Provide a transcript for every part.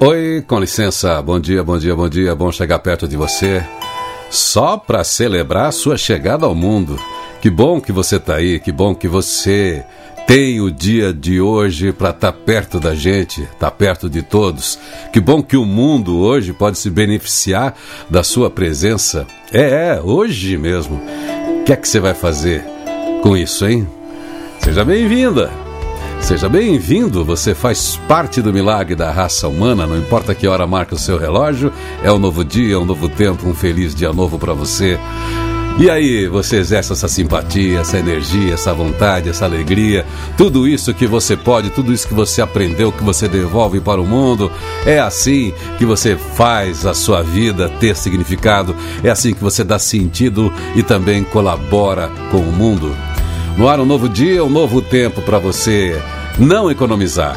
Oi, com licença. Bom dia, bom dia, bom dia. Bom chegar perto de você. Só para celebrar sua chegada ao mundo. Que bom que você está aí, que bom que você tem o dia de hoje para estar tá perto da gente, estar tá perto de todos. Que bom que o mundo hoje pode se beneficiar da sua presença. É, é, hoje mesmo. O que é que você vai fazer com isso, hein? Seja bem-vinda! Seja bem-vindo, você faz parte do milagre da raça humana, não importa que hora marca o seu relógio, é um novo dia, um novo tempo, um feliz dia novo para você. E aí, você exerce essa simpatia, essa energia, essa vontade, essa alegria, tudo isso que você pode, tudo isso que você aprendeu, que você devolve para o mundo. É assim que você faz a sua vida ter significado, é assim que você dá sentido e também colabora com o mundo. No ar, um novo dia, um novo tempo para você não economizar.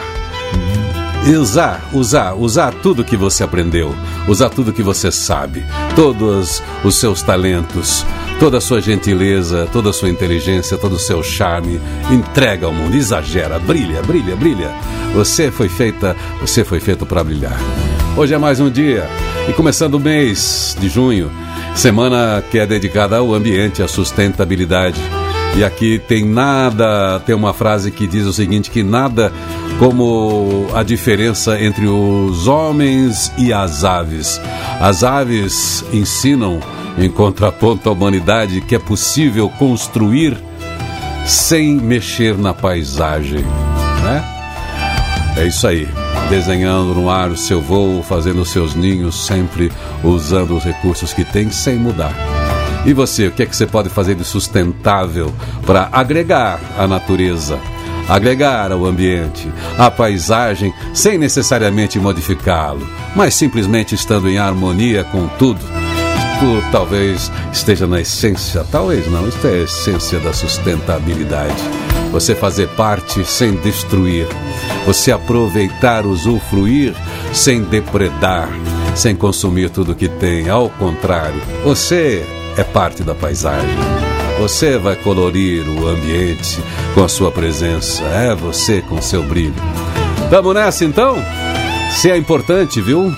Usar, usar, usar tudo que você aprendeu, usar tudo que você sabe, todos os seus talentos, toda a sua gentileza, toda a sua inteligência, todo o seu charme, entrega ao mundo, exagera, brilha, brilha, brilha. Você foi feita, você foi feito para brilhar. Hoje é mais um dia e começando o mês de junho, semana que é dedicada ao ambiente, à sustentabilidade. E aqui tem nada, tem uma frase que diz o seguinte: que nada como a diferença entre os homens e as aves. As aves ensinam em contraponto à humanidade, que é possível construir sem mexer na paisagem. Né? É isso aí. Desenhando no ar o seu voo, fazendo seus ninhos, sempre usando os recursos que tem, sem mudar. E você, o que é que você pode fazer de sustentável para agregar a natureza, agregar ao ambiente, à paisagem, sem necessariamente modificá-lo, mas simplesmente estando em harmonia com tudo? talvez esteja na essência, talvez não, isto é a essência da sustentabilidade. Você fazer parte sem destruir, você aproveitar, usufruir sem depredar, sem consumir tudo que tem. Ao contrário, você é parte da paisagem. Você vai colorir o ambiente com a sua presença, é você com seu brilho. Vamos nessa então? Você é importante, viu?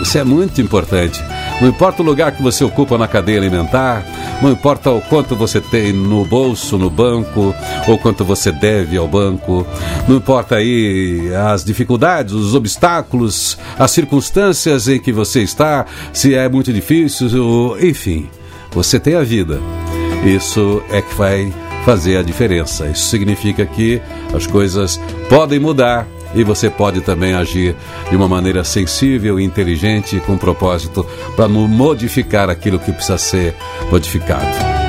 Você é muito importante. Não importa o lugar que você ocupa na cadeia alimentar, não importa o quanto você tem no bolso, no banco, ou quanto você deve ao banco, não importa aí as dificuldades, os obstáculos, as circunstâncias em que você está, se é muito difícil, enfim, você tem a vida. Isso é que vai fazer a diferença. Isso significa que as coisas podem mudar e você pode também agir de uma maneira sensível e inteligente com propósito para modificar aquilo que precisa ser modificado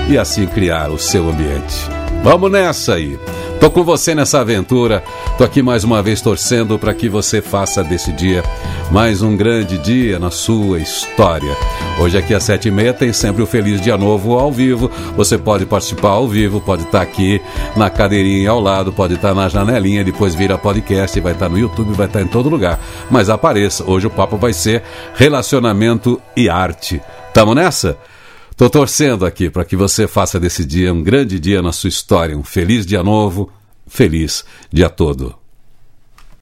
e assim criar o seu ambiente. Vamos nessa aí. Tô com você nessa aventura. Tô aqui mais uma vez torcendo para que você faça desse dia mais um grande dia na sua história. Hoje aqui às sete e meia tem sempre o Feliz Dia Novo ao vivo. Você pode participar ao vivo, pode estar tá aqui na cadeirinha ao lado, pode estar tá na janelinha, depois vira podcast, vai estar tá no YouTube, vai estar em todo lugar. Mas apareça, hoje o papo vai ser relacionamento e arte. Tamo nessa? Tô torcendo aqui para que você faça desse dia um grande dia na sua história, um feliz dia novo, feliz dia todo.